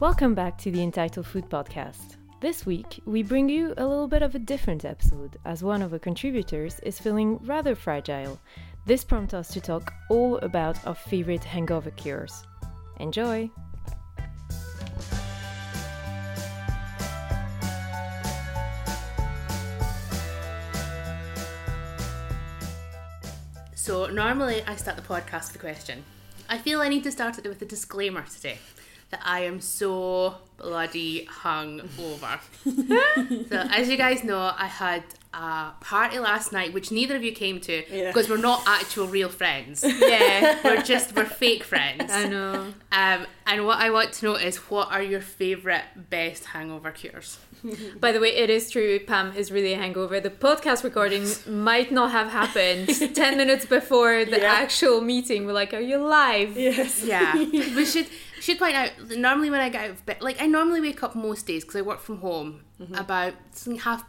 Welcome back to the Untitled Food Podcast. This week, we bring you a little bit of a different episode, as one of our contributors is feeling rather fragile. This prompts us to talk all about our favorite hangover cures. Enjoy! So normally I start the podcast with a question. I feel I need to start it with a disclaimer today that I am so bloody hung over. so as you guys know, I had a party last night which neither of you came to Yeah. because we're not actual real friends. Yeah, we're just we're fake friends. I know. Um, and what I want to know is what are your favourite best hangover cures? By the way, it is true. Pam is really a hangover. The podcast recording might not have happened ten minutes before the Yeah. actual meeting. We're like, "Are you live?" Yes. Yeah, we should should point out. Normally, when I get out of bed, like I normally wake up most days because I work from home mm-hmm. about something half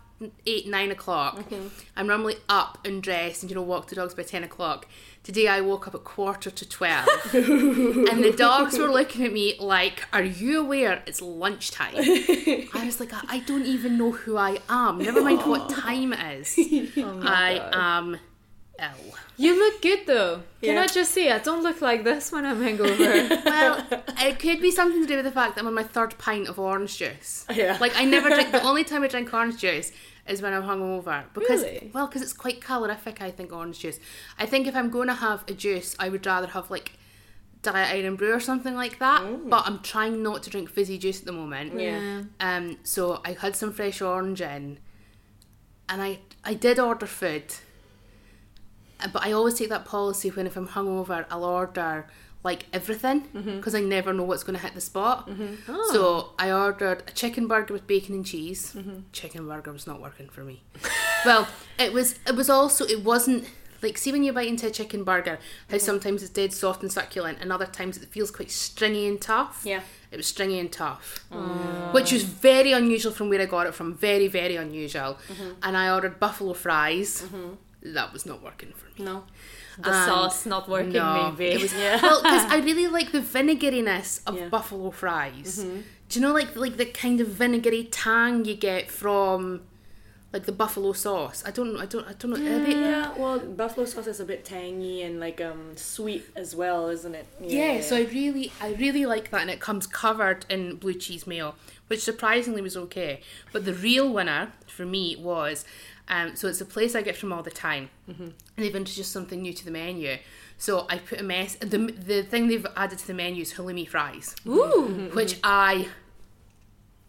eight nine o'clock. I'm normally up and dressed and you know walk the dogs by ten o'clock. Today I woke up at quarter to twelve, and the dogs were looking at me like, "Are you aware it's lunchtime?" I was like, "I I don't even know who I am. Never mind what time it is. Oh I am ill." You look good though. Can I just say I don't look like this when I'm hangover? Well, it could be something to do with the fact that I'm on my third pint of orange juice. Yeah. Like I never drink. The only time I drink orange juice is when I'm hungover because Really? well, because it's quite calorific. I think orange juice. I think if I'm going to have a juice, I would rather have like diet Irn-Bru or something like that. But I'm trying not to drink fizzy juice at the moment. Yeah. Um. So I had some fresh orange in, and I I did order food. Uh, But I always take that policy when if I'm hungover, I'll order like everything mm-hmm. because I never know what's going to hit the spot. Mm-hmm. So oh. I ordered a chicken burger with bacon and cheese. Mm-hmm. Chicken burger was not working for me. well, it was. It was also. It wasn't like see when you bite into a chicken burger, how sometimes it's dead soft and succulent, and other times it feels quite stringy and tough. Yeah. It was stringy and tough, which was very unusual from where I got it from. Very, very unusual. And I ordered buffalo fries. That was not working for me. No. The And sauce not working, no, maybe. It was well because I really like the vinegariness of Yeah. buffalo fries. Do you know like like the kind of vinegary tang you get from like the buffalo sauce? I don't I don't I don't know. They- Yeah, well, buffalo sauce is a bit tangy and like um sweet as well, isn't it? Yeah, so I really, I really like that, and it comes covered in blue cheese mayo, which surprisingly was okay. But the real winner for me was, um, so it's a place I get from all the time, and they've introduced something new to the menu. So I put a mess. The the thing they've added to the menu is halloumi fries, Ooh. which I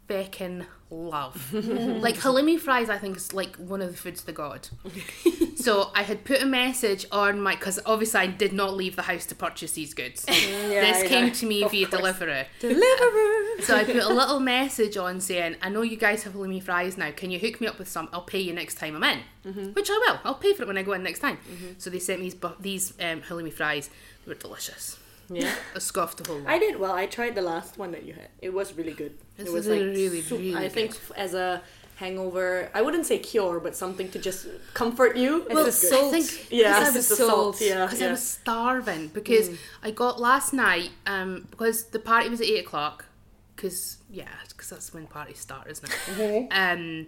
feckin' love. like halloumi fries, I think is like one of the foods of the god. so I had put a message on my because obviously I did not leave the house to purchase these goods. this I came to me Of via course. Deliveroo. Deliveroo. So I put a little message on saying, "I know you guys have halloumi fries now. Can you hook me up with some? I'll pay you next time I'm in." Mm-hmm. Which I will. I'll pay for it when I go in next time. So they sent me these bu- these um, halloumi fries. They were delicious. Yeah. I scoffed the whole lot. I did well. I tried the last one that you had. It was really good. This it was is like really, soup- really I think good. as a hangover, I wouldn't say cure, but something to just comfort you. Well, It's the good. salt. I think Yeah, because I it's was the salt. Yeah, because yeah. I was starving because I got last night um because the party was at eight o'clock because yeah because that's when parties start isn't it um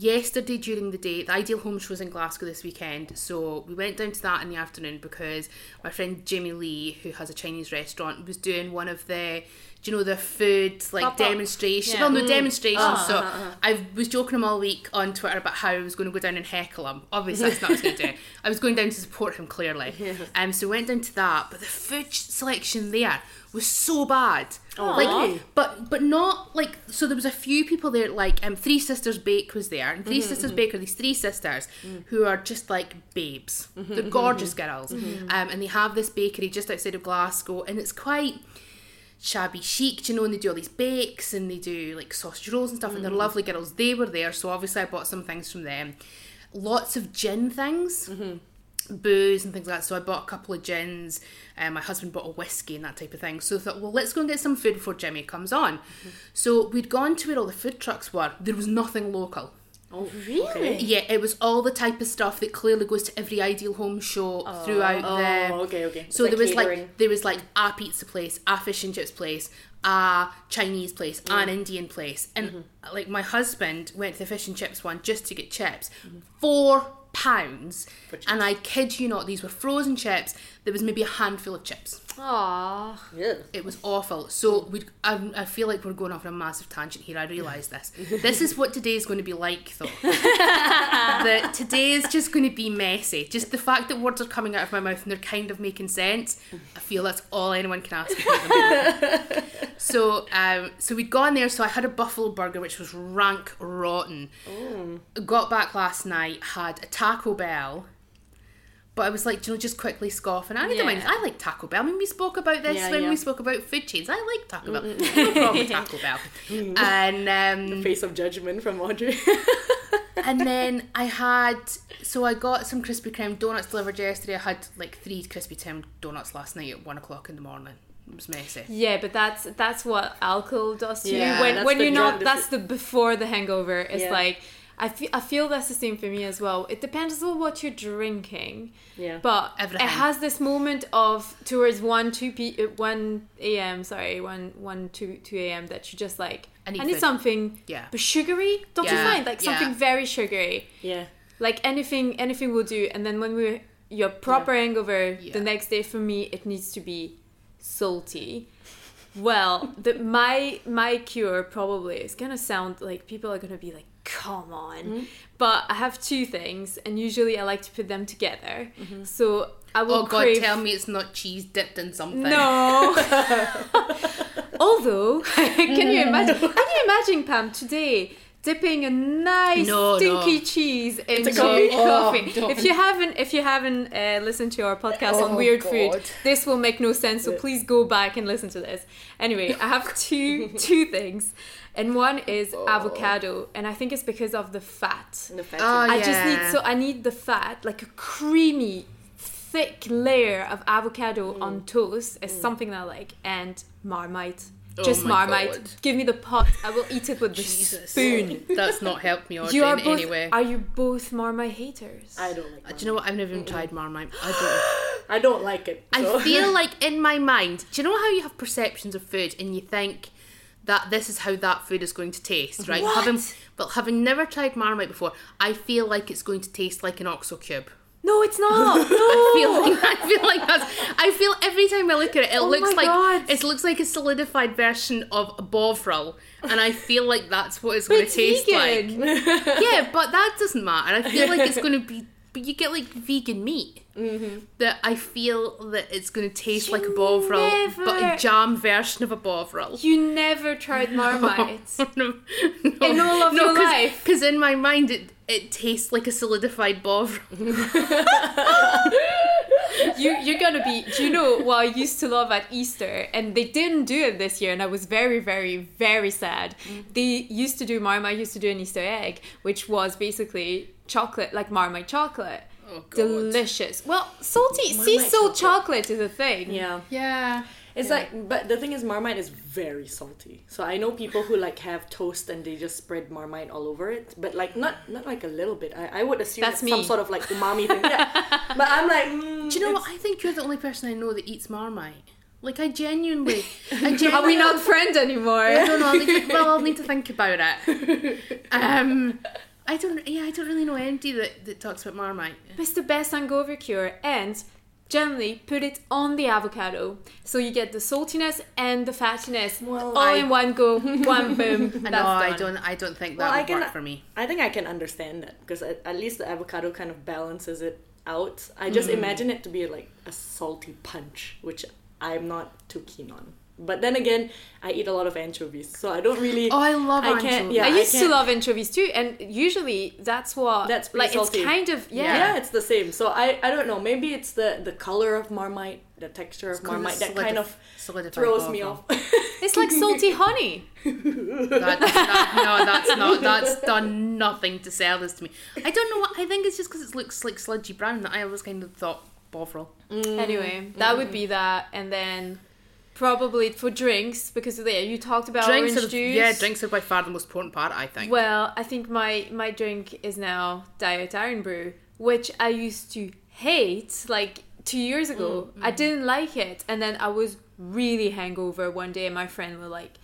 yesterday during the day the ideal home show was in glasgow this weekend so we went down to that in the afternoon because my friend jimmy lee who has a chinese restaurant was doing one of the do you know the food like Pop-up. demonstration Yeah. well no demonstrations Uh-huh, so uh-huh. I was joking him all week on Twitter about how I was going to go down and heckle him. Obviously, that's not what I was going to do. I was going down to support him clearly. Um, so we went down to that, but the food selection there was so bad. Oh, like, but but not like so. There was a few people there. Like um, Three Sisters Bake was there, and 3 Mm-hmm, Sisters Bake are these three sisters Mm. who are just like babes. Mm-hmm, They're gorgeous girls, um, and they have this bakery just outside of Glasgow, and it's quite shabby chic, do you know, and they do all these bakes and they do like sausage rolls and stuff, and they're mm. lovely girls. They were there, so obviously I bought some things from them. Lots of gin things. Mm-hmm. Booze and things like that. So I bought a couple of gins. Um, my husband bought a whiskey and that type of thing. So I thought, well, let's go and get some food before Jimmy comes on. Mm-hmm. So we'd gone to where all the food trucks were. There was nothing local. Oh, really? Yeah, it was all the type of stuff that clearly goes to every ideal home show oh. throughout Oh, the okay, okay. It's so like there was catering. like there was like a pizza place, a fish and chips place, a Chinese place, an mm. Indian place, and mm-hmm. like my husband went to the fish and chips one just to get chips, mm-hmm. four pounds, and I kid you not, these were frozen chips. There was maybe a handful of chips. Aww. Yeah. It was awful. So we, I, I feel like we're going off on a massive tangent here. I realise this. This is what today is going to be like, though. that today is just going to be messy. Just the fact that words are coming out of my mouth and they're kind of making sense. I feel that's all anyone can ask. for at so, um, so we'd gone there. So I had a buffalo burger, which was rank rotten. Got back last night. Had a Taco Bell. But I was like, you know, just quickly scoff. And I don't mind. I like Taco Bell. I mean, we spoke about this Yeah, when yeah. we spoke about food chains. I like Taco Bell. No problem with Taco Bell. And um, the Face of judgment from Audrey. and then I had so I got some Krispy Kreme donuts delivered yesterday. I had like three Krispy Kreme donuts last night at one o'clock in the morning. It was messy. Yeah, but that's that's what alcohol does to Yeah, you. When when you're not, that's the before the hangover. It's like I feel I feel that's the same for me as well. It depends on what you're drinking. Yeah. But Everything. it has this moment of towards one two p uh, one a.m. Sorry, one one two two a.m. that you just like I I need need, something Yeah. but sugary. Don't you Yeah, find like something yeah. very sugary? yeah. Like anything anything will do. And then when we're your proper hangover Yeah. the next day for me it needs to be salty. Well, the my my cure probably is gonna sound like people are gonna be like, come on. Mm-hmm. But I have two things, and usually I like to put them together. Mm-hmm. So I will Oh God, crave. tell me it's not cheese dipped in something. No. Although, can you mm. imagine? Can you imagine Pam today dipping a nice No, stinky no. cheese into a coffee? coffee? Oh, if you haven't, if you haven't uh, listened to our podcast on Oh, weird God. food, this will make no sense. So please go back and listen to this. Anyway, I have two two things, and one is Oh. avocado, and I think it's because of the fat. The fatty. Oh, I just need yeah. so I need the fat, like a creamy, thick layer of avocado Mm. on toast is something that I like, and Marmite. Oh Just my Marmite. God. Give me the pot. I will eat it with the Jesus. spoon. That's not helped me Audrey, You are in both. any way. Are you both Marmite haters? I don't like. Uh, Do you know what? I've never even tried Marmite. I don't. I don't like it. so- I feel like in my mind, do you know how you have perceptions of food and you think that this is how that food is going to taste, right? What? Having, but having never tried Marmite before, I feel like it's going to taste like an Oxo cube. No, it's not. No. I feel like I feel like that's. I feel every time I look at it, it Oh looks like God. it looks like a solidified version of a bovril, and I feel like that's what it's going to taste vegan. like. Yeah, but that doesn't matter. I feel like it's going to be. But you get like vegan meat. Mm-hmm. That I feel that it's going to taste You like a bovril, but a jam version of a bovril. You never tried Marmite. no, In all of your life? Because in my mind, it it tastes like a solidified bovril. you you're gonna be do you know what I used to love at Easter and they didn't do it this year and I was very very very sad they used to do Marmite used to do an Easter egg which was basically chocolate like Marmite chocolate Oh, God. delicious well salty sea salt chocolate. chocolate is a thing Yeah. Yeah. It's like, but the thing is, Marmite is very salty. So I know people who like have toast and they just spread Marmite all over it, but like not not like a little bit. I, I would assume That's it's some sort of like umami thing. Yeah. but I'm like, mm, Do you know what? I think you're the only person I know that eats Marmite. Like I genuinely, I genuinely are we not friends anymore I don't know. I'll need to, well, I'll need to think about it. Um, I don't. Yeah, I don't really know anybody that, that talks about Marmite. It's the best hangover cure and generally put it on the avocado so you get the saltiness and the fattiness Well, all I- in one go one boom that's no, I don't. I don't think that Well, I would can- work for me. I think I can understand that because at, at least the avocado kind of balances it out. I just mm. imagine it to be like a salty punch, which I'm not too keen on. But then again, I eat a lot of anchovies, so I don't really. Oh, I love I can't- anchovies. yeah, I I used to can't- love anchovies too, and usually that's what That's like salty. it's kind of yeah. yeah. it's the same. So I, I don't know. Maybe it's the the color of Marmite, the texture of Marmite that kind of throws me uh, off. It's like salty honey. That, that- no, that's not. That's done nothing to sell this to me. I don't know what. I think it's just because it looks like sludgy brown that I always kind of thought bovril. Mm, anyway, that would be that, and then probably for drinks because there you talked about drinks orange are, juice. yeah, drinks are by far the most important part. I think. Well, I think my my drink is now Diet Irn-Bru, which I used to hate like two years ago. Mm, I didn't like it, and then I was really hangover one day, and my friend were like,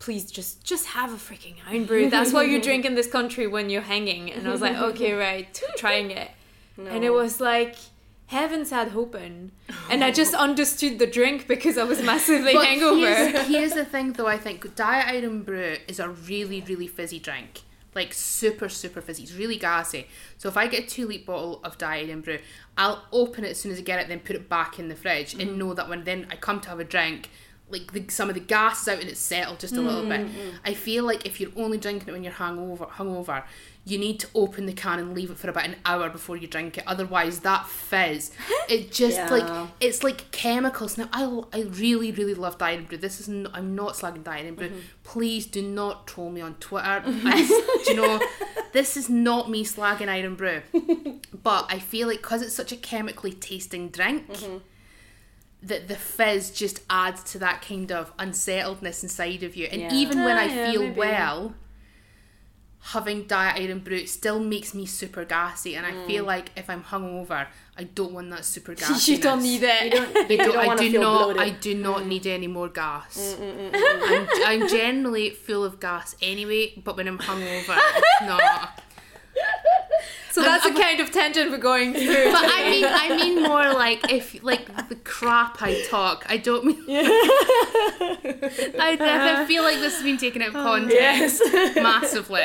"Please just just have a freaking Irn-Bru. That's what you drink in this country when you're hanging." And I was like, "Okay, right, trying it." And it was like heavens had opened, and I just understood the drink because I was massively But hangover. Here's, here's the thing, though. I think Diet Irn-Bru is a really, really fizzy drink. Like super, super fizzy. It's really gassy. So if I get a two litre bottle of Diet Irn-Bru, I'll open it as soon as I get it, then put it back in the fridge, and mm-hmm. know that when then I come to have a drink, like the, some of the gas is out and it's settled just a little bit. Mm-hmm, mm-hmm. I feel like if you're only drinking it when you're hungover, hungover, you need to open the can and leave it for about an hour before you drink it. Otherwise, that fizz, it just Yeah. like it's like chemicals. Now, I, I really, really love Diet Irn-Bru. This is n- I'm not slagging Diet Irn-Bru. Mm-hmm. Please do not troll me on Twitter. I, do you know, this is not me slagging Irn-Bru. But I feel like because it's such a chemically tasting drink, Mm-hmm. that the fizz just adds to that kind of unsettledness inside of you. And Yeah. even when Ah, I feel maybe. well, having Diet Irn-Bru still makes me super gassy. And I Mm. feel like if I'm hungover, I don't want that super gas. you don't need it. You don't, I you don't, don't I want to do feel not. bloated. Mm. I do not mm. need any more gas. Mm, mm, I'm, I'm generally full of gas anyway, but when I'm hungover, it's not. So that's the kind of tangent we're going through. But I mean, I mean more like if like the crap I talk. I don't mean. I, I feel like this has been taken out of context yes. massively.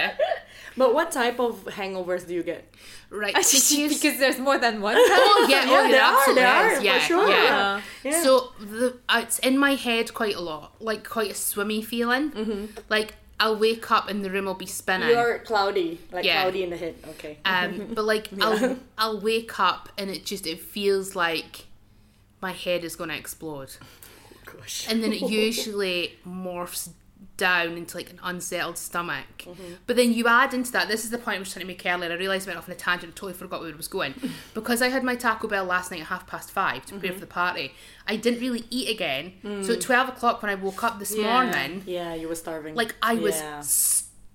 but what type of hangovers do you get? Right. because so there's more than one. Oh yeah, oh, there there are, absolutely there is. are, Yeah, for sure. yeah. Yeah. So the uh, it's in my head quite a lot, like quite a swimmy feeling. Mm-hmm. Like I'll wake up and the room will be spinning. You're cloudy, like Yeah. cloudy in the head. Okay. Um, but like I'll I'll wake up and it just it feels like my head is going to explode, Oh, Gosh. and then it usually morphs down into like an unsettled stomach. Mm-hmm. But then you add into that. This is the point I was trying to make earlier. I realised I went off on a tangent. and Totally forgot where it was going because I had my Taco Bell last night at half past five to prepare Mm-hmm. for the party. I didn't really eat again. So Mm. at twelve o'clock when I woke up this Yeah. morning, yeah, you were starving. like I was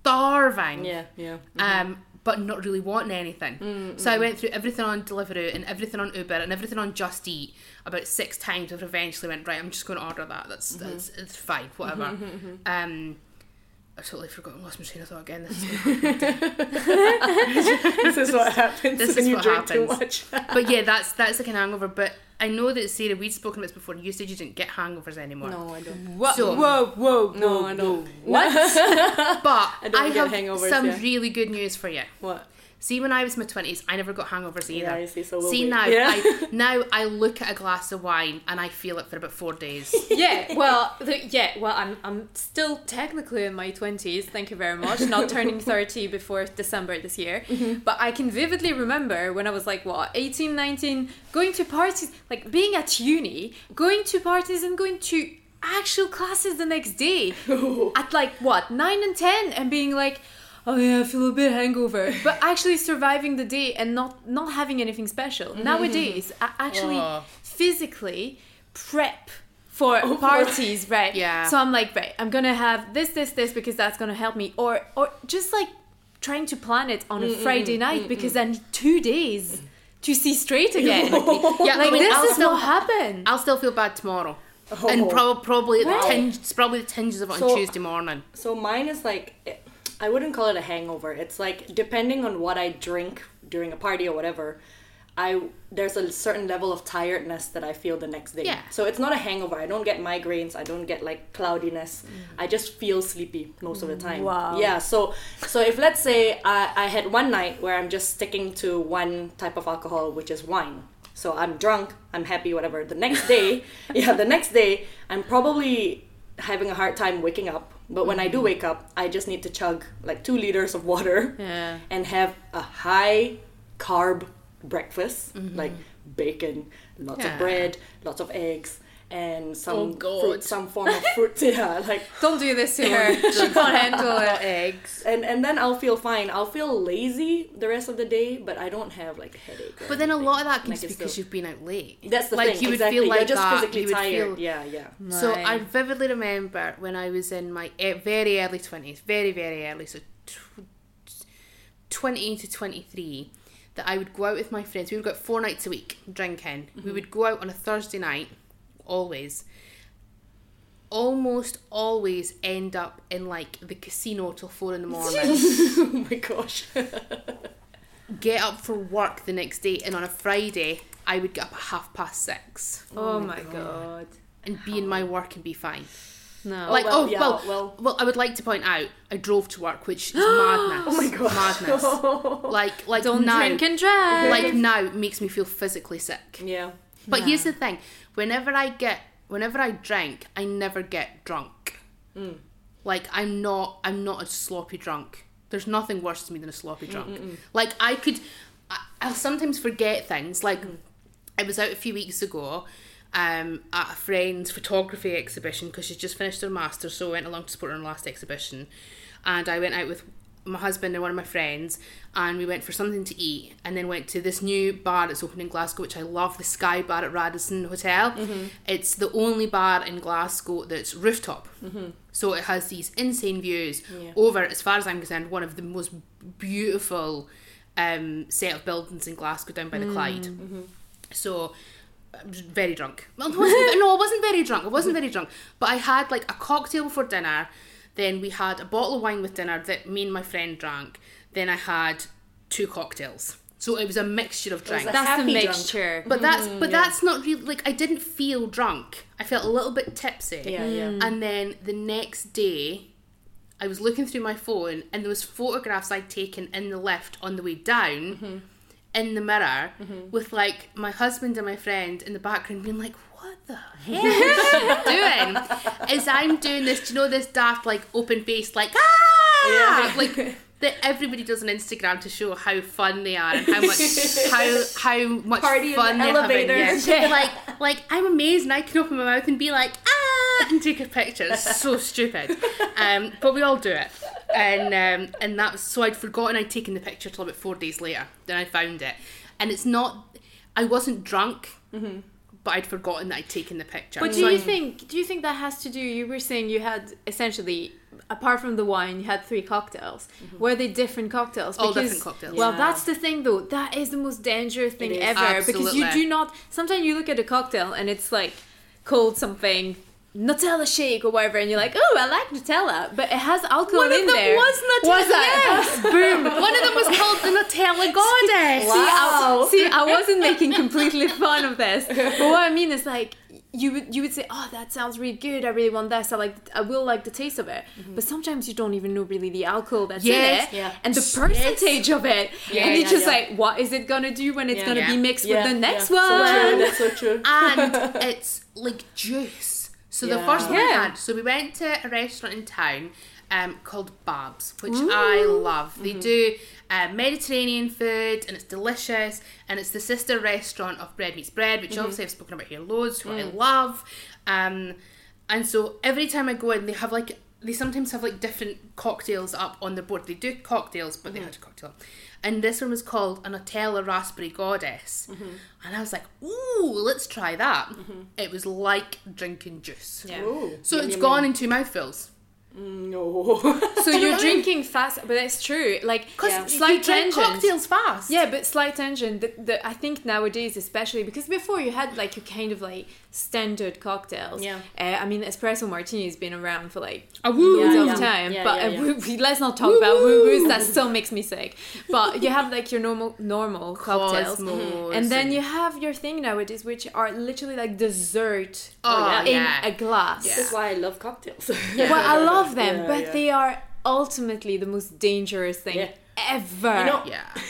starving Yeah, yeah. um, but not really wanting anything. Mm, so I mm. went through everything on Deliveroo and everything on Uber and everything on Just Eat about six times. Before eventually went right. I'm just going to order that. That's mm-hmm. that's it's fine. Whatever. Um, I totally forgot. Lost my train of thought again. This is this is what happens This when is you what drink too much. but yeah, that's that's like an hangover. But I know that Sarah, we'd spoken about this before. You said you didn't get hangovers anymore. no, I don't. Whoa, So- whoa, whoa, No, whoa, I don't. What? but I, don't get have hangovers, some yeah. really good news for you. What? See, when I was in my twenties, I never got hangovers either. Yeah, I see, so see now, Yeah. I, now I look at a glass of wine and I feel it for about four days. yeah, well, the, yeah, well, I'm I'm still technically in my twenties. Thank you very much. Not turning thirty before December this year, mm-hmm. but I can vividly remember when I was like what 18, 19, going to parties, like being at uni, going to parties and going to actual classes the next day at like what nine and ten, and being like. Oh yeah, I feel a bit hangover, but actually surviving the day and not not having anything special. Mm-hmm. Nowadays, I actually Oh. physically prep for oh, parties, right? Yeah. So I'm like, right, I'm gonna have this, this, this because that's gonna help me, or or just like trying to plan it on a Friday night because I need two days to see straight again. Yeah, like I mean, this I'll is still, what happened. I'll still feel bad tomorrow. Oh. And prob- probably Right. the tinge, it's probably the tinges of it on Tuesday morning. So mine is like, eh, I wouldn't call it a hangover. It's like depending on what I drink during a party or whatever, I there's a certain level of tiredness that I feel the next day. Yeah. So it's not a hangover. I don't get migraines. I don't get like cloudiness. Mm. I just feel sleepy most of the mm. time. Wow. Yeah. So so if let's say I, I had one night where I'm just sticking to one type of alcohol, which is wine. So I'm drunk. I'm happy. Whatever. The next day, yeah, the next day I'm probably having a hard time waking up. But when I do wake up, I just need to chug like two liters of water Yeah. and have a high carb breakfast, mm-hmm. like bacon, lots Yeah. of bread, lots of eggs, and oh, some Oh, fruit, some form of fruit. yeah, like Don't do this to her. She can't handle it. eggs. and and then I'll feel fine. I'll feel lazy the rest of the day, but I don't have like a headache. But then a lot of that can be because you've been out late. That's the like thing. you would exactly. feel like You're just that. physically you would tired. Feel, Yeah, yeah. So I vividly remember when I was in my very early twenties, very very early, so tw- twenty to twenty three, that I would go out with my friends. We would go out four nights a week drinking. We mm-hmm. would go out on a Thursday night, always, almost always end up in like the casino till four in the morning. oh my gosh. get up for work the next day, and on a Friday, I would get up at half past six Oh, oh my god. and be in my work and be fine. No. Oh, like, well, oh, yeah, well, well. well, I would like to point out, I drove to work, which is madness. Oh my god. Madness. Like, like Don't now, drink and drive. like now, it makes me feel physically sick. Yeah. But here's the thing: whenever I get, whenever I drink, I never get drunk. Mm. Like I'm not, I'm not a sloppy drunk. There's nothing worse to me than a sloppy drunk. Like I could, I, I'll sometimes forget things. Like I was out a few weeks ago. Um, at a friend's photography exhibition because she's just finished her master, so I went along to support her in her last exhibition. And I went out with my husband and one of my friends, and we went for something to eat, and then went to this new bar that's opened in Glasgow, which I love, the Sky Bar at Radisson Hotel. Mm-hmm. It's the only bar in Glasgow that's rooftop, mm-hmm. so it has these insane views Yeah. over, as far as I'm concerned, one of the most beautiful um, set of buildings in Glasgow down by the Clyde. Mm-hmm. So I was very drunk. Well, no, I wasn't very drunk. I wasn't very drunk. But I had like a cocktail before dinner. Then we had a bottle of wine with dinner that me and my friend drank. Then I had two cocktails. So it was a mixture of drinks. like That's the happy drunk. mixture. But that's but mm-hmm. that's not really like I didn't feel drunk. I felt a little bit tipsy. Yeah, yeah. Mm. And then the next day, I was looking through my phone and there was photographs I'd taken in the lift on the way down, Mm-hmm. in the mirror, mm-hmm. with like my husband and my friend in the background being like, "What the hell is she doing?" As I'm doing this, do you know this daft like open faced like ah Yeah. like. That everybody does on Instagram to show how fun they are and how much how how much Party fun the they're having. Yeah. like like I'm amazed and I can open my mouth and be like ah and take a picture. It's so stupid, um, but we all do it. And um, and that was so I'd forgotten I'd taken the picture till about four days later. Then I found it, and it's not. I wasn't drunk, but I'd forgotten that I'd taken the picture. But So do you I- think do you think that has to do? You were saying you had essentially, apart from the wine, you had three cocktails. Mm-hmm. Were they different cocktails? All different cocktails. Well, Yeah. that's the thing, though. That is the most dangerous thing It is. ever because you do not. Sometimes you look at a cocktail and it's like called something. Nutella shake or whatever, and you're like, oh, I like Nutella, but it has alcohol in there. One of them there. was Nutella. Was that? Boom. One of them was called the Nutella Goddess. Wow. See, I wasn't making completely fun of this, but what I mean is like you would you would say, "Oh, that sounds really good. I really want this. I like I will like the taste of it." Mm-hmm. But sometimes you don't even know really the alcohol that's Yes. in it Yeah. and the percentage of it, Yeah, and yeah, it's just yeah. like, what is it gonna do when it's gonna be mixed with the next one? So true. That's so true. and it's like juice. So the Yeah. first one Yeah. had, so we went to a restaurant in town um, called Babs, which I love. They do uh, Mediterranean food and it's delicious, and it's the sister restaurant of Bread Meats Bread, which obviously I've spoken about here loads, who I love. Um, and so every time I go in, they have like they sometimes have like different cocktails up on the board. They do cocktails, but they mm-hmm. had a cocktail. And this one was called an Nutella Raspberry Goddess. Mm-hmm. And I was like, ooh, let's try that. Mm-hmm. It was like drinking juice. Yeah. Ooh. So Yum, it's yum, gone yum. in two mouthfuls. No. So you're drinking fast, but that's true. Like Because Yeah. slight you drink cocktails fast. Yeah, but slight tangent. The, the, I think nowadays, especially because before you had like your kind of like standard cocktails. Yeah. Uh, I mean, espresso martini has been around for like A woo. Yeah, of yeah. time. Yeah, but yeah, uh, yeah. we- we- let's not talk about woo woos. That still makes me sick. But you have like your normal normal cocktails. Cosmos And then you have your thing nowadays, which are literally like dessert Oh, in yeah. a glass. Yeah. That's why I love cocktails. Well, I love them, Yeah, but yeah. they are ultimately the most dangerous thing Yeah. ever. You know, Yeah.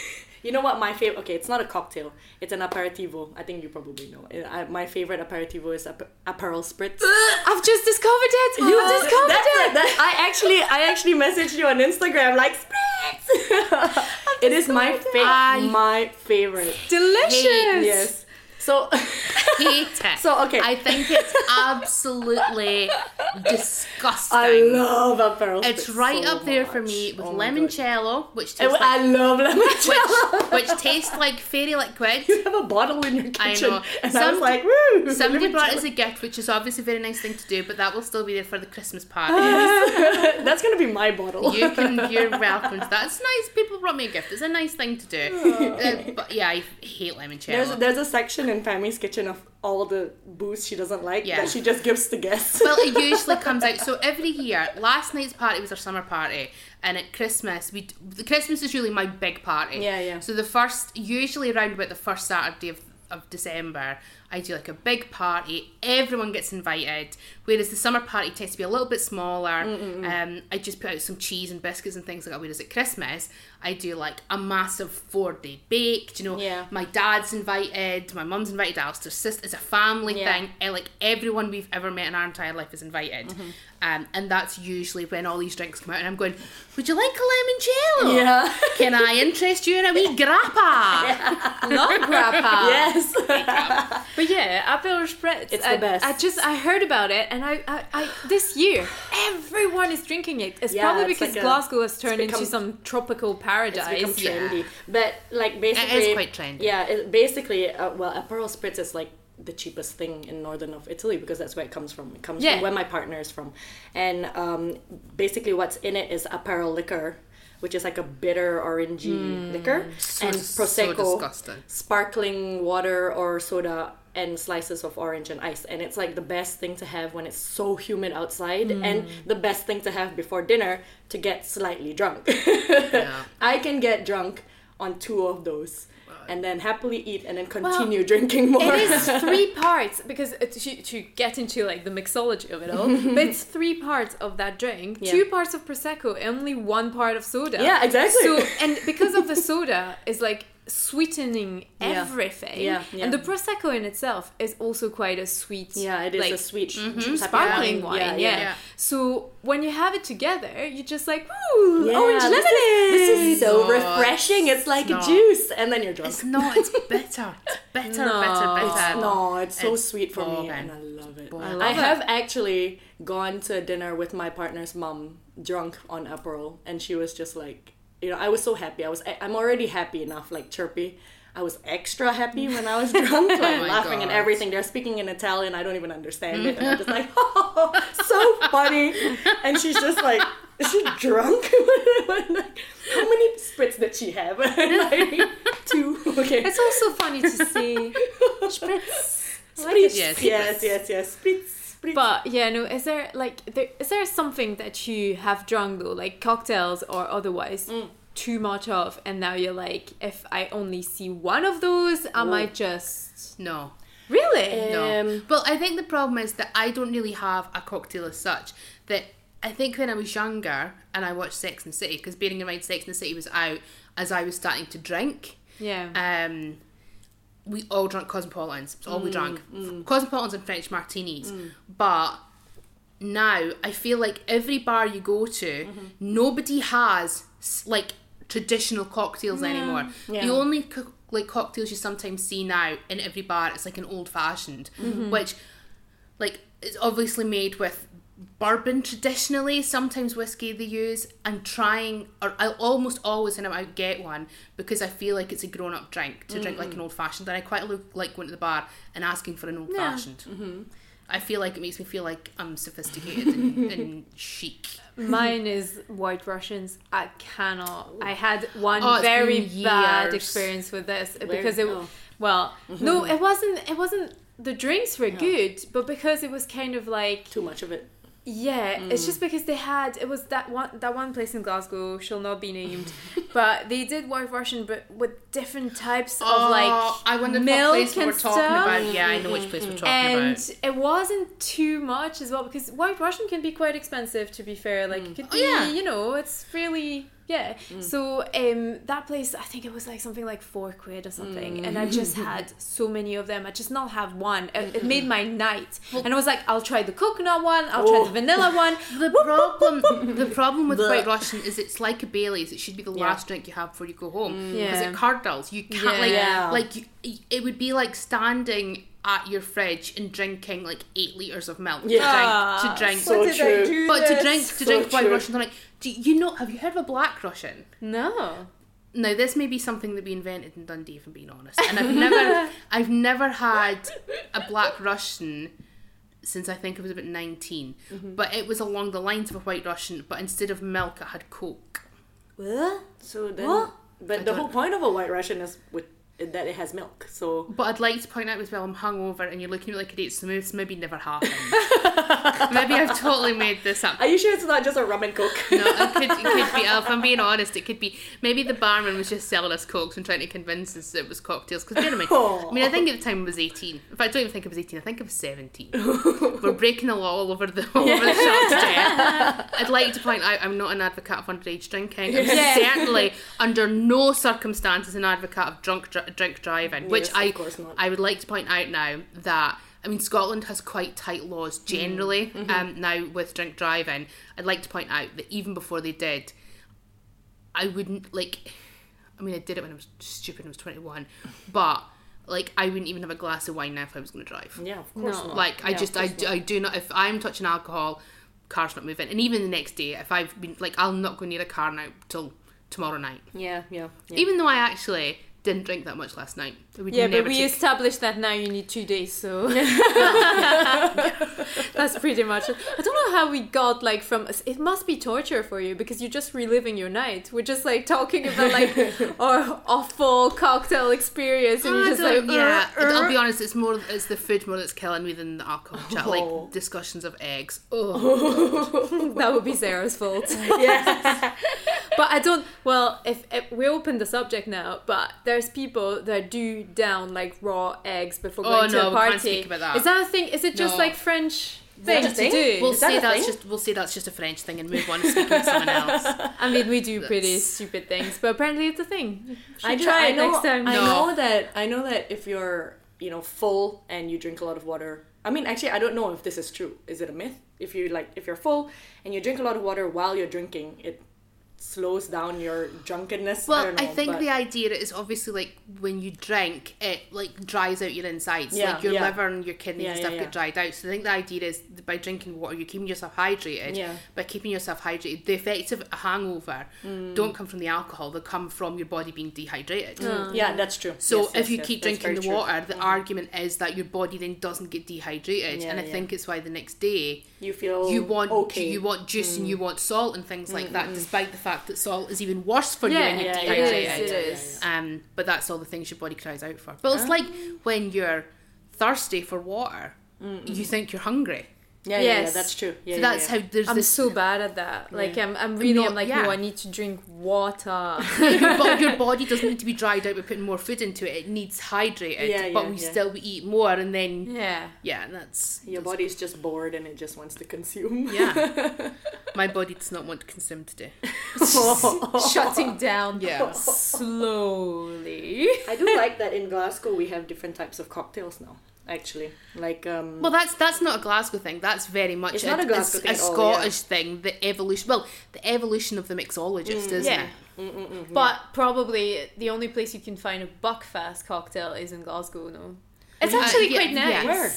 You know what my favorite? Okay, it's not a cocktail. It's an aperitivo. I think you probably know. I, my favorite aperitivo is ap- Aperol Spritz. I've just discovered it. You That's discovered it. it. That- I actually, I actually messaged you on Instagram like Spritz. it is my favorite. My favorite. Delicious. Yes. So, Hate it. so okay. I think it's absolutely disgusting. I love Aperol. it's right so up there for me with Oh limoncello, which I, tastes I like, love limoncello. which, which tastes like fairy liquid. you have a bottle in your I kitchen, know. and I was like, woo. Somebody brought as a gift, which is obviously a very nice thing to do, but that will still be there for the Christmas party. That's gonna be my bottle. you can, you're welcome to that. It's nice. People brought me a gift. It's a nice thing to do. Uh, but yeah, I hate limoncello. There's there's a section in Family's Kitchen of all the booze she doesn't like Yeah. that she just gives to guests. well, it usually comes out. So every year, last night's party was our summer party, and at Christmas, we the Christmas is really my big party. Yeah, yeah. So the first, usually around about the first Saturday of, of December, I do like a big party. Everyone gets invited. Whereas the summer party tends to be a little bit smaller. Mm, Um, I just put out some cheese and biscuits and things like that. Whereas at Christmas, I do like a massive four day bake. Do you know? Yeah. My dad's invited. My mum's invited. Alistair's sister. It's a family Yeah. thing. And, like everyone we've ever met in our entire life is invited. Mm-hmm. Um, and that's usually when all these drinks come out. And I'm going, Would you like a limoncello? yeah. Can I interest you in a wee grappa? Not grandpa. yes. But yeah, Aperol Spritz. It's I, the best. I just I heard about it, and I, I, I this year everyone is drinking it. It's Yeah, probably it's because like a- Glasgow has turned become- into some tropical It's paradise. become Yeah. trendy. But like basically, it is quite trendy. Yeah, it, basically, uh, well, Aperol Spritz is like the cheapest thing in northern of Italy because that's where it comes from. It comes Yeah. from where my partner is from, and um, basically what's in it is Aperol liquor, which is like a bitter orangey liquor, So- and prosecco, disgusting. sparkling water or soda. And slices of orange and ice, and it's like the best thing to have when it's so humid outside, mm. and the best thing to have before dinner to get slightly drunk. I can get drunk on two of those and then happily eat and then continue drinking more. It is three parts because to, to get into like the mixology of it all, but it's three parts of that drink. Yeah. Two parts of prosecco, only one part of soda. Yeah, exactly. So and because of the soda is like sweetening Yeah. everything. Yeah, yeah. And the prosecco in itself is also quite a sweet. yeah, it is like, a sweet mm-hmm, type of sparkling wine. Yeah, Yeah, yeah. So when you have it together, you're just like, ooh, Yeah, orange this lemonade. Is, this is so No, refreshing. It's like not. a juice, and then you're drunk. It's not. It's better. It's better. No. bitter, bitter. no, it's so It's sweet for me, boring. and I love it. Boring. I, I love it. have actually gone to dinner with my partner's mom, drunk on Aperol, and she was just like, you know, I was so happy. I was, I'm already happy enough, like chirpy. I was extra happy when I was drunk, like oh my laughing and everything. They're speaking in Italian. I don't even understand it, and I'm just like, oh, so funny. And she's just like, is she drunk? how many spritz did she have? like, two. Okay. It's also funny to see. Spritz. Spritz. Yes, yes, yes, yes. Spritz. Spritz. But yeah, no. Is there like there is there something that you have drunk though, like cocktails or otherwise, Mm. too much of, and now you're like, if I only see one of those, am I Whoa. might just No. really. No. Um, well, I think the problem is that I don't really have a cocktail as such. That I think when I was younger and I watched Sex and the City, because bearing in mind Sex and the City was out as I was starting to drink. yeah. Um, we all drank cosmopolitans. It's all we mm, drank. Mm. Cosmopolitans and French martinis. Mm. But now I feel like every bar you go to, mm-hmm. nobody has like traditional cocktails anymore. Yeah. The only co- like cocktails you sometimes see now in every bar is like an old fashioned, mm-hmm. which like it's obviously made with bourbon traditionally sometimes whiskey they use and trying or I'll almost always when I'm out get one because I feel like it's a grown up drink to drink like an mm-hmm. old fashioned and I quite lo- like going to the bar and asking for an old fashioned mm-hmm. I feel like it makes me feel like I'm sophisticated and, and chic Mine is White Russians. I cannot. I had one Oh, very bad experience with this Where- because it. oh. Well, no, mm-hmm. it wasn't. It wasn't. The drinks were good, but because it was kind of like Too much of it. Yeah, it's just mm. because they had it was that one that one place in Glasgow shall not be named, but they did White Russian, but with different types of oh, like Oh, I wonder what milk place we and were talking stuff. about yeah I know which place we're talking and about And it wasn't too much as well because White Russian can be quite expensive to be fair. Like mm. it could Oh, be, yeah. you know, it's really yeah. Mm. So um, that place, I think it was like something like four quid or something, and I just mm. had so many of them. I just not have one. It, it made mm-hmm. my night, and I was like, I'll try the coconut one, I'll try Oh. the vanilla one. The problem, the problem with. White Russian is it's like a Bailey's. It should be the Yeah. last drink you have before you go home mm. because Yeah. it curdles. You can't Yeah. like like you, it would be like standing at your fridge and drinking like eight liters of milk Yeah. to drink to drink. So What true. but to drink to So drink White true. Russian, I'm like, do you know? Have you heard of a Black Russian? No. Now this may be something that we invented in Dundee, if I'm being honest. And I've never, I've never had a Black Russian since I think I was about 19 Mm-hmm. But it was along the lines of a White Russian, but instead of milk, it had Coke. What? So then, What? but I the whole point of a White Russian is with that it has milk. So But I'd like to point out as well, I'm hungover and you're looking at me like it ate smooth. So maybe never happened. maybe I've totally made this up. are you sure it's not just a rum and coke? No, it could, it could be. If I'm being honest, it could be. Maybe the barman was just selling us cokes and trying to convince us it was cocktails. Because bear in mind, I mean, I think at the time I was 18. In fact, I don't even think I was 18. I think I was 17. We're breaking the law all over the all over the shop today. I'd like to point out I'm not an advocate of underage drinking. I'm Yeah. certainly under no circumstances an advocate of drunk dr- drink driving. Which Yes, I of course not. I would like to point out now that I mean Scotland has quite tight laws generally Mm-hmm. um, now with drink driving. I'd like to point out that even before they did, I wouldn't like. I mean, I did it when I was stupid. I was twenty one, but like I wouldn't even have a glass of wine now if I was going to drive. Yeah, of course No. not. Like I Yeah, just I, course do- I do not if I'm touching alcohol, car's not moving. And even the next day, if I've been like I'll not go near a car now till tomorrow night. Yeah, yeah. yeah. Even though I actually didn't drink that much last night. Yeah, but we take- established that now you need two days, so that's pretty much it. I don't know how we got like from. It must be torture for you because you're just reliving your night. We're just like talking about like our awful cocktail experience, and I you're just like, yeah. "Uh, uh." I'll be honest. It's more. It's the food more that's killing me than the alcohol chat. Oh. Like discussions of eggs. Oh, that would be Sarah's fault. yeah. but I don't. Well, if, if we open the subject now, but there's people that do down like raw eggs before Oh, going to no, a we party. can't speak about that. Is that a thing? Is it just No. like French that thing to do? we'll Is that say that's thing? just. We'll say that's just a French thing and move on to speaking to someone else. I mean, we do pretty stupid things, but apparently it's a thing. I Should try try I it know, next time. I No. know that I know that if you're you know full and you drink a lot of water. I mean, actually, I don't know if this is true. Is it a myth? If you like, if you're full and you drink a lot of water while you're drinking, it slows down your drunkenness. I Well, don't I, think but- the idea is obviously like when you drink, it like dries out your insides. Yeah, like your yeah. liver and your kidneys Yeah, and stuff yeah. get dried out. So I think the idea is by drinking water, you're keeping yourself hydrated. Yeah. By keeping yourself hydrated, the effects of a hangover Mm. don't come from the alcohol; they come from your body being dehydrated. Mm. Mm. yeah, that's true. So Yes, if yes, you yes, keep that's drinking the very true. water, the mm-hmm. argument is that your body then doesn't get dehydrated, Yeah, and I yeah. think it's why the next day you feel you want okay. Mm. you want juice and you mm. want salt and things like that, despite the fact that salt is even worse for you Yeah, yeah, yeah, dehydrated. it is. Um, but that's all the things your body cries out for. But it's like when you're thirsty for water, you think you're hungry. Yeah, yeah, yeah, Yes. that's true. Yeah, so yeah, that's yeah. how there's I'm this. so bad at that. Like I'm, I'm really, No, I'm like, yeah. no, I need to drink water. your, bo- your body doesn't need to be dried out by putting more food into it. It needs hydrated, Yeah, but yeah, we yeah. still we eat more, and then yeah. yeah, and that's your body's just bored and it just wants to consume. yeah. My body does not want to consume today. Shutting down Yeah. slowly. I do like that in Glasgow we have different types of cocktails now. Actually, like um, Well, that's that's not a Glasgow thing. That's very much It's a, not a Glasgow a, thing a at all, yeah. Scottish thing. The evolution, well, the evolution of the mixologist, isn't yeah. it? But probably the only place you can find a Buckfast cocktail is in Glasgow. No, it's Uh, actually yeah, quite nice. yeah. Where?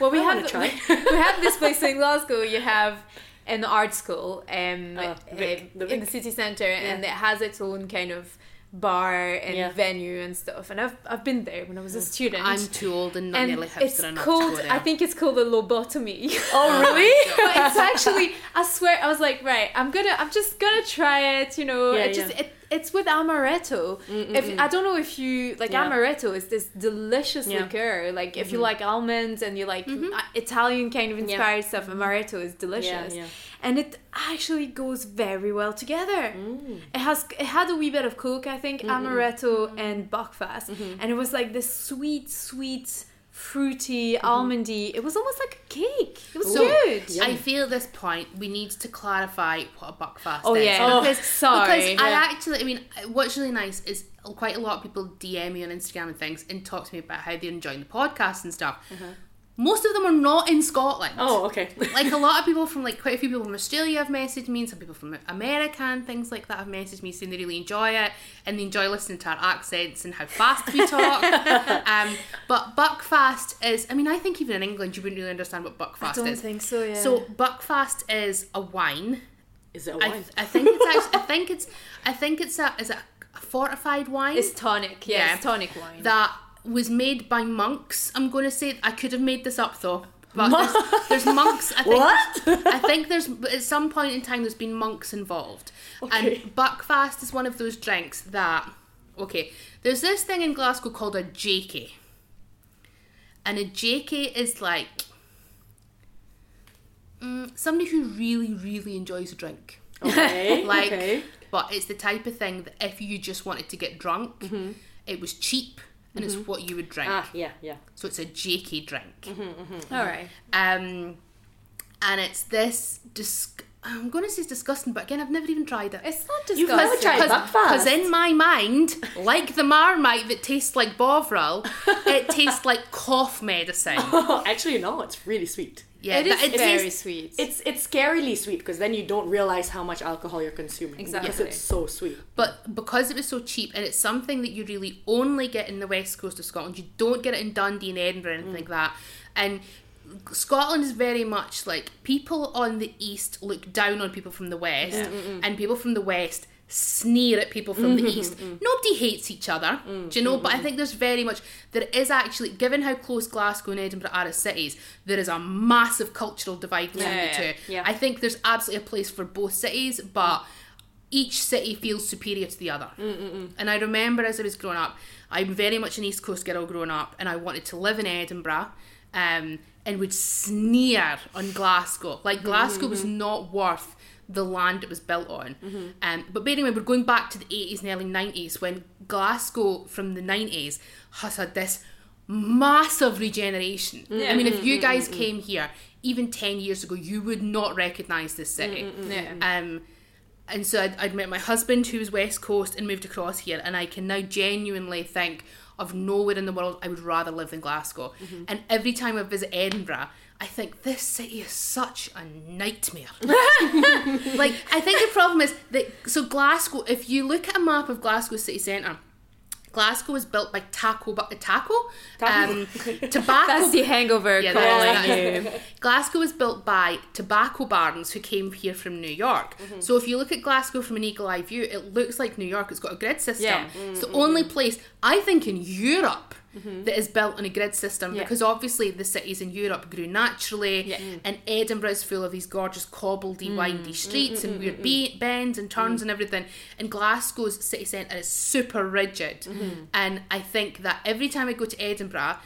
Well, we I have try. we have this place in Glasgow. You have an art school um, Oh, Vic, um, the in the city centre, and it has its own kind of bar and Yeah. venue and stuff. And I've I've been there when I was a student. I'm too old and not and nearly it's hipster enough called. to go there. I think it's called a lobotomy. Oh, really? but it's actually I swear I was like right I'm gonna I'm just gonna try it you know Yeah, it just yeah. it, it's with amaretto. If I don't know if you like Yeah. amaretto is this delicious Yeah. liqueur. Like if you like almonds and you like uh, Italian kind of inspired stuff amaretto is delicious. Yeah. and it actually goes very well together. It has it had a wee bit of coke I think amaretto and buckfast and it was like this sweet sweet fruity mm-hmm. almondy it was almost like a cake it was So, good I feel at this point we need to clarify what a buckfast Oh, is. yeah. Oh, because, sorry. Because I actually, I mean, what's really nice is quite a lot of people DM me on Instagram and things and talk to me about how they're enjoying the podcast and stuff. Mm-hmm. Most of them are not in Scotland. Oh, okay. like a lot of people from like quite a few people from Australia have messaged me and some people from America and things like that have messaged me saying they really enjoy it and they enjoy listening to our accents and how fast we talk. um, but Buckfast is I mean I think even in England you wouldn't really understand what Buckfast is. I don't is. think so. Yeah. So Buckfast is a wine. Is it a I, wine? I think it's actually I think it's I think it's a is it a fortified wine it's tonic. Yeah, Yeah. it's tonic wine. that was made by monks. I'm going to say I could have made this up though. But there's, there's monks. I think What? I think there's at some point in time there's been monks involved, Okay. and Buckfast is one of those drinks that Okay, there's this thing in Glasgow called a jakey. And a jakey is like mm, somebody who really, really enjoys a drink. Okay. Like, okay. but it's the type of thing that if you just wanted to get drunk, it was cheap and it's what you would drink. Ah, yeah, yeah. So it's a jakey drink. All right. Um, and it's this. Dis- I'm going to say it's disgusting, but again, I've never even tried it. It's not disgusting. You've never disgusting. tried Buckfast? Because in my mind, like the Marmite that tastes like Bovril, it tastes like cough medicine. Oh, actually, no. It's really sweet. Yeah, it is that- very sweet. It's it's scarily sweet because then you don't realize how much alcohol you're consuming. Exactly, Because it's so sweet. But because it was so cheap, and it's something that you really only get in the west coast of Scotland, you don't get it in Dundee and Edinburgh or anything mm. like that. And Scotland is very much like people on the east look down on people from the west, and people from the west sneer at people from the mm-hmm, east. Mm-hmm. Nobody hates each other, do you mm-hmm, know? But I think there's very much there is actually, given how close Glasgow and Edinburgh are as cities, there is a massive cultural divide between Yeah, the two. yeah. I think there's absolutely a place for both cities, but each city feels superior to the other. Mm, mm, mm. And I remember as I was growing up, I'm very much an East Coast girl growing up, and I wanted to live in Edinburgh. Um, and would sneer on Glasgow. Like Glasgow was not worth the land it was built on. Mm-hmm. Um, but bearing in mind, we're going back to the 80s and early 90s when Glasgow from the 90s has had this massive regeneration. Mm-hmm. I mean, if you mm-hmm. guys came here even 10 years ago, you would not recognise this city. Yeah. Um, and so I'd, I'd met my husband who was West Coast and moved across here, and I can now genuinely think of nowhere in the world I would rather live than Glasgow. And every time I visit Edinburgh, I think this city is such a nightmare. like I think the problem is that so Glasgow. If you look at a map of Glasgow city centre. Glasgow was built by Taco, bu- Taco, um, tobacco That's the hangover yeah, calling you. Glasgow was built by tobacco barons who came here from New York. So if you look at Glasgow from an eagle eye view, it looks like New York. It's got a grid system. Yeah. It's the only place I think in Europe mm-hmm. that is built on a grid system Yeah. because obviously the cities in Europe grew naturally, Yeah. Mm. and Edinburgh is full of these gorgeous cobbledy, windy mm. streets and weird be- bends and turns and everything. And Glasgow's city centre is super rigid, mm-hmm. and I think that every time I go to Edinburgh.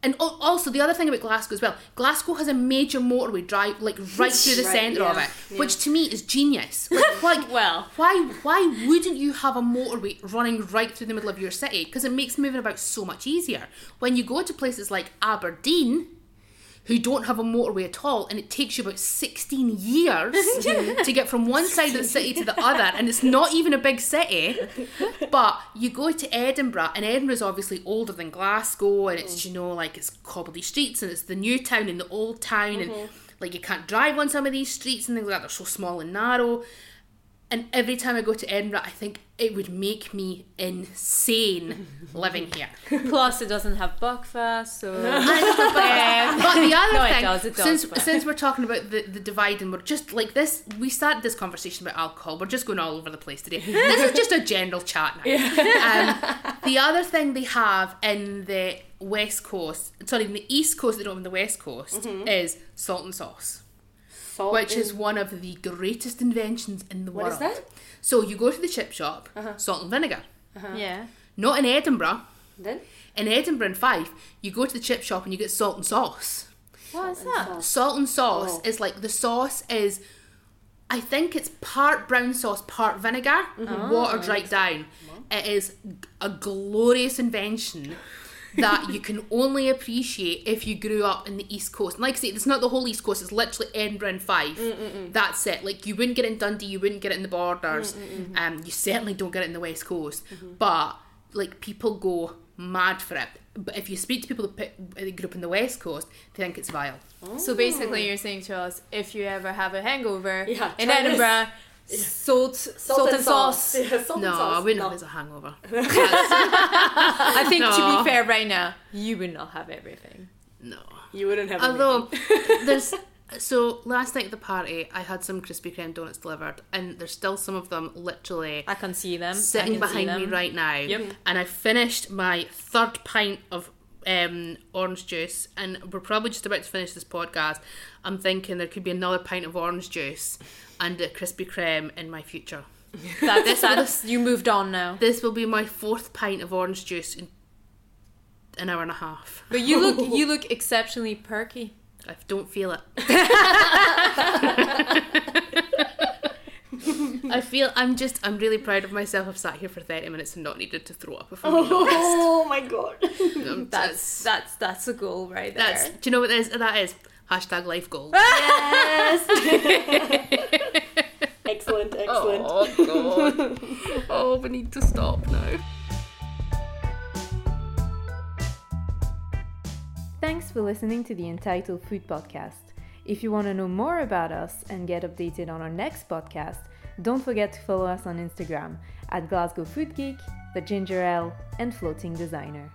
And also the other thing about Glasgow as well, Glasgow has a major motorway drive like right through the Right, centre of yeah, it, which to me is genius. Like, like Well. why why wouldn't you have a motorway running right through the middle of your city? Because it makes moving about so much easier. When you go to places like Aberdeen, who don't have a motorway at all, and it takes you about 16 years to get from one side of the city to the other, and it's not even a big city. But you go to Edinburgh, and Edinburgh's obviously older than Glasgow, and it's, mm. you know, like it's cobbledy streets, and it's the new town and the old town, and mm-hmm. like you can't drive on some of these streets and things like that, they're so small and narrow. And every time I go to Edinburgh, I think it would make me insane living here. Plus, it doesn't have breakfast, so. But the other No, it thing, does, it does, since but- since we're talking about the, the divide and we're just like this, we started this conversation about alcohol. We're just going all over the place today. This is just a general chat now. Um, the other thing they have in the west coast, sorry, in the east coast, they don't have in the west coast, Mm-hmm. is salt and sauce, Salt which in- is one of the greatest inventions in the What world. is that? Uh-huh. So you go to the chip shop, salt and vinegar. Yeah. Not in Edinburgh. Then In Edinburgh and Fife, you go to the chip shop and you get salt and sauce. What is that? Salt and sauce Oh. is like the sauce is, I think it's part brown sauce, part vinegar, Mm-hmm. watered right down. It is a glorious invention that you can only appreciate if you grew up in the East Coast. And like I say, it's not the whole East Coast, it's literally Edinburgh and Fife. Mm, mm, mm. That's it. Like you wouldn't get it in Dundee, you wouldn't get it in the borders. Um, you certainly don't get it in the West Coast. Mm-hmm. But like people go mad for it. But if you speak to people that put- that grew up in the West Coast, they think it's vile. Oh. So basically, you're saying to us, if you ever have a hangover Yeah, in try Edinburgh, salt, salt, and sauce. Yeah, salt No, and sauce. I wouldn't No. have as a hangover. I think to be fair, right now, you would not have everything. no. You wouldn't have. Although anything. there's so last night at the party, I had some Krispy Kreme donuts delivered, and there's still some of them literally I can see them. Sitting can see behind me right now. Yep. And I finished my third pint of um, orange juice, and we're probably just about to finish this podcast. I'm thinking there could be another pint of orange juice and a Krispy Kreme in my future. That's, that's you moved on now. This will be my fourth pint of orange juice in an hour and a half. But you look you look exceptionally perky. I don't feel it. I feel I'm just I'm really proud of myself. I've sat here for 30 minutes and not needed to throw up if I'm being honest. Oh my god. Um, That's that's that's a goal right there. that's do you know what that is? That is hashtag life goal. Yes. excellent, excellent. Oh god. oh, we need to stop now. Thanks for listening to the Untitled Food Podcast. If you want to know more about us and get updated on our next podcast, don't forget to follow us on Instagram at Glasgow Food Geek, The Ginger Elle, and Floating Designer.